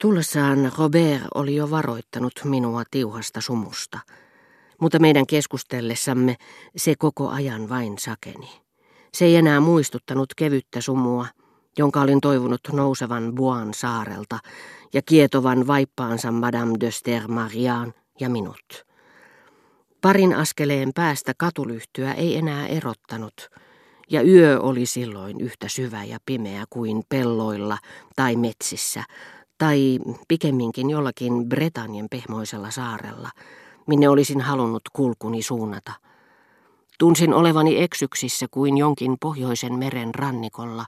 Tullessaan Robert oli jo varoittanut minua tiuhasta sumusta, mutta meidän keskustellessamme se koko ajan vain sakeni. Se ei enää muistuttanut kevyttä sumua, jonka olin toivonut nousevan Buan saarelta ja kietovan vaippaansa Madame de Stermariaan ja minut. Parin askeleen päästä katulyhtyä ei enää erottanut, ja yö oli silloin yhtä syvä ja pimeä kuin pelloilla tai metsissä, tai pikemminkin jollakin Bretanien pehmoisella saarella, minne olisin halunnut kulkuni suunnata. Tunsin olevani eksyksissä kuin jonkin pohjoisen meren rannikolla,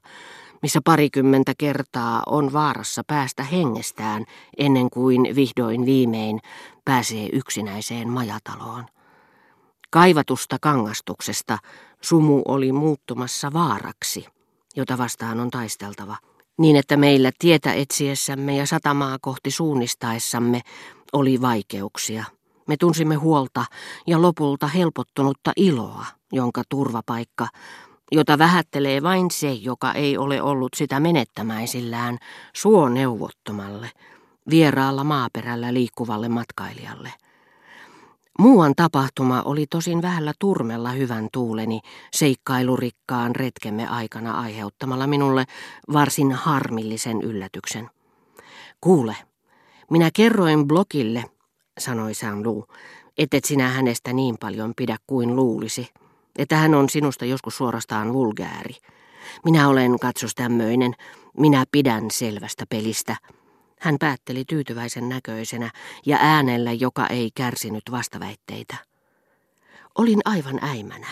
missä parikymmentä kertaa on vaarassa päästä hengestään ennen kuin vihdoin viimein pääsee yksinäiseen majataloon. Kaivatusta kangastuksesta sumu oli muuttumassa vaaraksi, jota vastaan on taisteltava, niin että meillä tietä etsiessämme ja satamaa kohti suunnistaessamme oli vaikeuksia. Me tunsimme huolta ja lopulta helpottunutta iloa, jonka turvapaikka, jota vähättelee vain se, joka ei ole ollut sitä menettämäisillään, suo neuvottomalle, vieraalla maaperällä liikkuvalle matkailijalle. Muuan tapahtuma oli tosin vähällä turmella hyvän tuuleni seikkailurikkaan retkemme aikana aiheuttamalla minulle varsin harmillisen yllätyksen. Kuule, minä kerroin blogille, sanoi Saint-Lou, et sinä hänestä niin paljon pidä kuin luulisi, että hän on sinusta joskus suorastaan vulgääri. Minä olen katsos tämmöinen, minä pidän selvästä pelistä. Hän päätteli tyytyväisen näköisenä ja äänellä, joka ei kärsinyt vastaväitteitä. Olin aivan äimänä.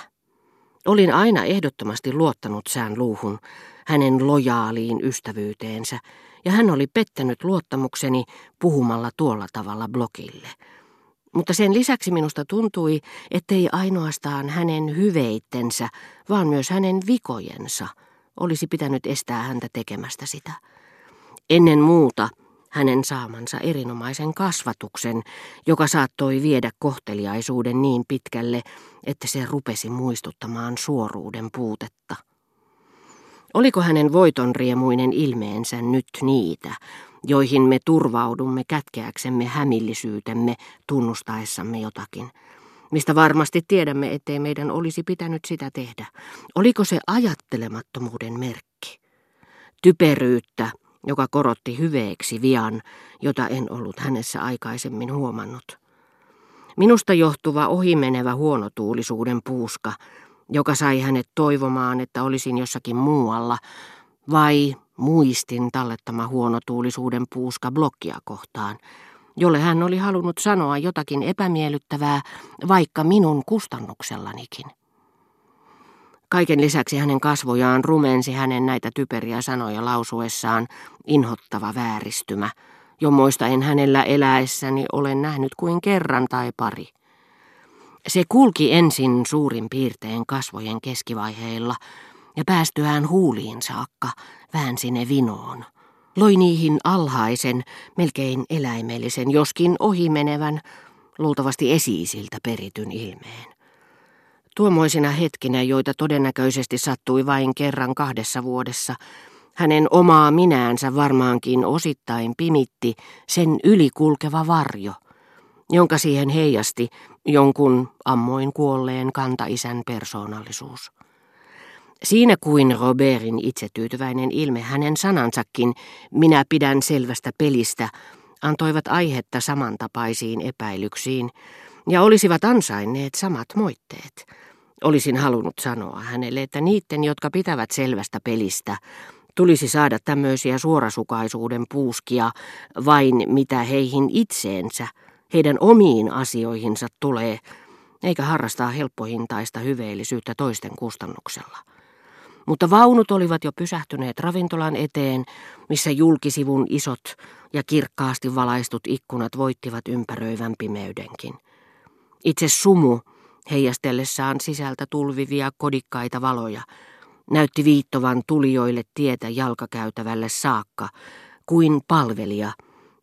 Olin aina ehdottomasti luottanut sään luuhun, hänen lojaaliin ystävyyteensä, ja hän oli pettänyt luottamukseni puhumalla tuolla tavalla blogille. Mutta sen lisäksi minusta tuntui, ettei ainoastaan hänen hyveittensä, vaan myös hänen vikojensa olisi pitänyt estää häntä tekemästä sitä. Ennen muuta hänen saamansa erinomaisen kasvatuksen, joka saattoi viedä kohteliaisuuden niin pitkälle, että se rupesi muistuttamaan suoruuden puutetta. Oliko hänen voitonriemuinen ilmeensä nyt niitä, joihin me turvaudumme kätkeäksemme hämillisyytemme tunnustaessamme jotakin, mistä varmasti tiedämme, ettei meidän olisi pitänyt sitä tehdä. Oliko se ajattelemattomuuden merkki? Typeryyttä, joka korotti hyveeksi vian, jota en ollut hänessä aikaisemmin huomannut. Minusta johtuva ohimenevä huonotuulisuuden puuska, joka sai hänet toivomaan, että olisin jossakin muualla, vai muistin tallettama huonotuulisuuden puuska blokkia kohtaan, jolle hän oli halunnut sanoa jotakin epämiellyttävää, vaikka minun kustannuksellanikin. Kaiken lisäksi hänen kasvojaan rumensi hänen näitä typeriä sanoja lausuessaan inhottava vääristymä, jommoista en hänellä eläessäni olen nähnyt kuin kerran tai pari. Se kulki ensin suurin piirtein kasvojen keskivaiheilla ja päästyään huuliin saakka väänsi ne vinoon. Loi niihin alhaisen, melkein eläimellisen, joskin ohimenevän, luultavasti esiisiltä perityn ilmeen. Tuommoisina hetkinä, joita todennäköisesti sattui vain kerran kahdessa vuodessa, hänen omaa minäänsä varmaankin osittain pimitti sen ylikulkeva varjo, jonka siihen heijasti jonkun ammoin kuolleen kantaisän persoonallisuus. Siinä kuin Robertin itsetyytyväinen ilme hänen sanansakin, minä pidän selvästä pelistä, antoivat aihetta samantapaisiin epäilyksiin ja olisivat ansainneet samat moitteet. Olisin halunnut sanoa hänelle, että niiden, jotka pitävät selvästä pelistä, tulisi saada tämmöisiä suorasukaisuuden puuskia vain mitä heihin itseensä, heidän omiin asioihinsa tulee, eikä harrastaa helppohintaista hyveellisyyttä toisten kustannuksella. Mutta vaunut olivat jo pysähtyneet ravintolan eteen, missä julkisivun isot ja kirkkaasti valaistut ikkunat voittivat ympäröivän pimeydenkin. Itse sumu, heijastellessaan sisältä tulvivia kodikkaita valoja, näytti viittovan tulijoille tietä jalkakäytävälle saakka, kuin palvelija,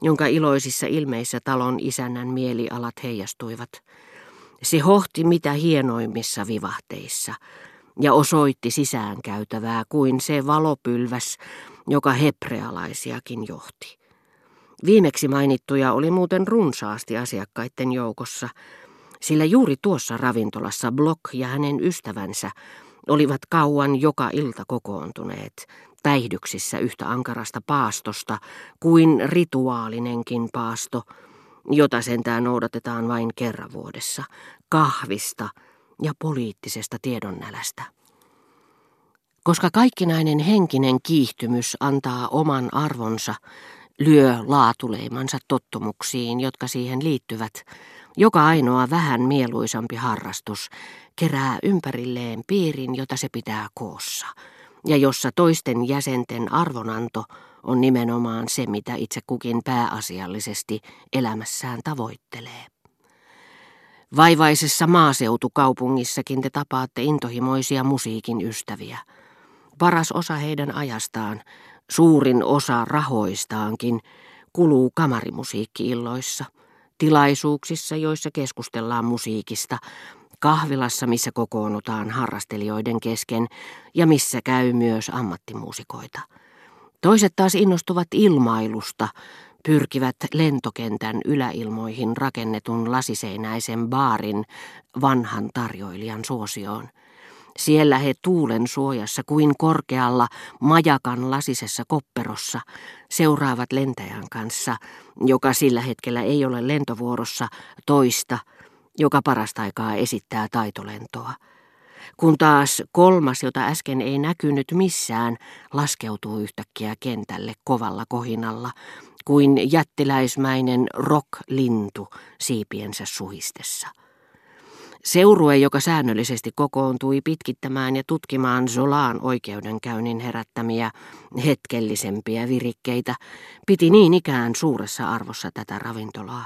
jonka iloisissa ilmeissä talon isännän mielialat heijastuivat. Se hohti mitä hienoimmissa vivahteissa ja osoitti sisäänkäytävää kuin se valopylväs, joka hebrealaisiakin johti. Viimeksi mainittuja oli muuten runsaasti asiakkaiden joukossa, sillä juuri tuossa ravintolassa Block ja hänen ystävänsä olivat kauan joka ilta kokoontuneet, päihdyksissä yhtä ankarasta paastosta kuin rituaalinenkin paasto, jota sentään noudatetaan vain kerran vuodessa, kahvista ja poliittisesta tiedonnälästä. Koska kaikkinainen henkinen kiihtymys antaa oman arvonsa, lyö laatuleimansa tottumuksiin, jotka siihen liittyvät, joka ainoa vähän mieluisampi harrastus kerää ympärilleen piirin, jota se pitää koossa, ja jossa toisten jäsenten arvonanto on nimenomaan se, mitä itse kukin pääasiallisesti elämässään tavoittelee. Vaivaisessa maaseutukaupungissakin te tapaatte intohimoisia musiikin ystäviä. Paras osa heidän ajastaan, suurin osa rahoistaankin, kuluu kamarimusiikkiilloissa, tilaisuuksissa, joissa keskustellaan musiikista, kahvilassa, missä kokoonnutaan harrastelijoiden kesken ja missä käy myös ammattimuusikoita. Toiset taas innostuvat ilmailusta, pyrkivät lentokentän yläilmoihin rakennetun lasiseinäisen baarin vanhan tarjoilijan suosioon. Siellä he tuulen suojassa kuin korkealla majakan lasisessa kopperossa seuraavat lentäjän kanssa, joka sillä hetkellä ei ole lentovuorossa, toista, joka parasta aikaa esittää taitolentoa. Kun taas kolmas, jota äsken ei näkynyt missään, laskeutuu yhtäkkiä kentälle kovalla kohinalla, kuin jättiläismäinen rock-lintu siipiensä suhistessa. Seurue, joka säännöllisesti kokoontui pitkittämään ja tutkimaan Zolaan oikeudenkäynnin herättämiä hetkellisempiä virikkeitä, piti niin ikään suuressa arvossa tätä ravintolaa.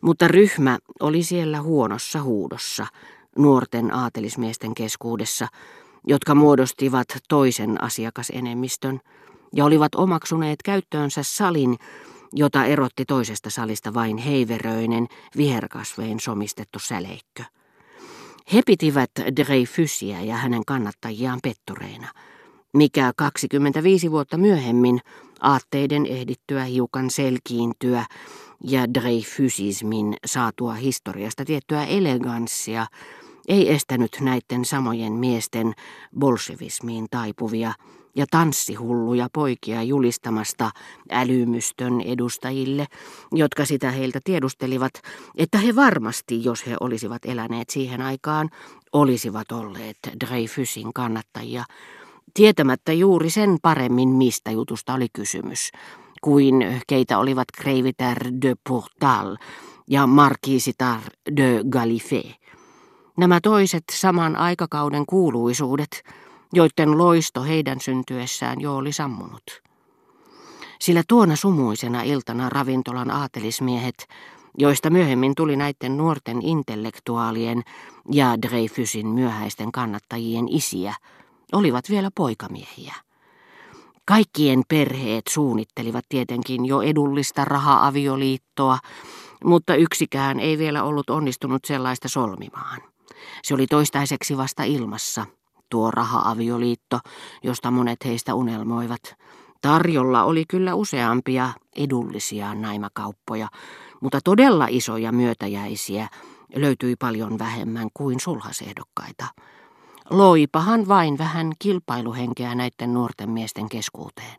Mutta ryhmä oli siellä huonossa huudossa, nuorten aatelismiesten keskuudessa, jotka muodostivat toisen asiakasenemmistön ja olivat omaksuneet käyttöönsä salin, jota erotti toisesta salista vain heiveröinen, viherkasvein somistettu säleikkö. He pitivät Dreyfusia ja hänen kannattajiaan pettureina, mikä 25 vuotta myöhemmin aatteiden ehdittyä hiukan selkiintyä ja Dreyfusismin saatua historiasta tiettyä eleganssia ei estänyt näiden samojen miesten bolshevismiin taipuvia ja tanssihulluja poikia julistamasta älymystön edustajille, jotka sitä heiltä tiedustelivat, että he varmasti, jos he olisivat eläneet siihen aikaan, olisivat olleet Dreyfusin kannattajia, tietämättä juuri sen paremmin, mistä jutusta oli kysymys, kuin keitä olivat Kreiviter de Portal ja Marquisitar de Gallifet. Nämä toiset saman aikakauden kuuluisuudet, joiden loisto heidän syntyessään jo oli sammunut. Sillä tuona sumuisena iltana ravintolan aatelismiehet, joista myöhemmin tuli näiden nuorten intellektuaalien ja Dreyfusin myöhäisten kannattajien isiä, olivat vielä poikamiehiä. Kaikkien perheet suunnittelivat tietenkin jo edullista raha-avioliittoa, mutta yksikään ei vielä ollut onnistunut sellaista solmimaan. Se oli toistaiseksi vasta ilmassa, tuo raha-avioliitto, josta monet heistä unelmoivat. Tarjolla oli kyllä useampia edullisia naimakauppoja, mutta todella isoja myötäjäisiä löytyi paljon vähemmän kuin sulhasehdokkaita. Loipahan vain vähän kilpailuhenkeä näiden nuorten miesten keskuuteen.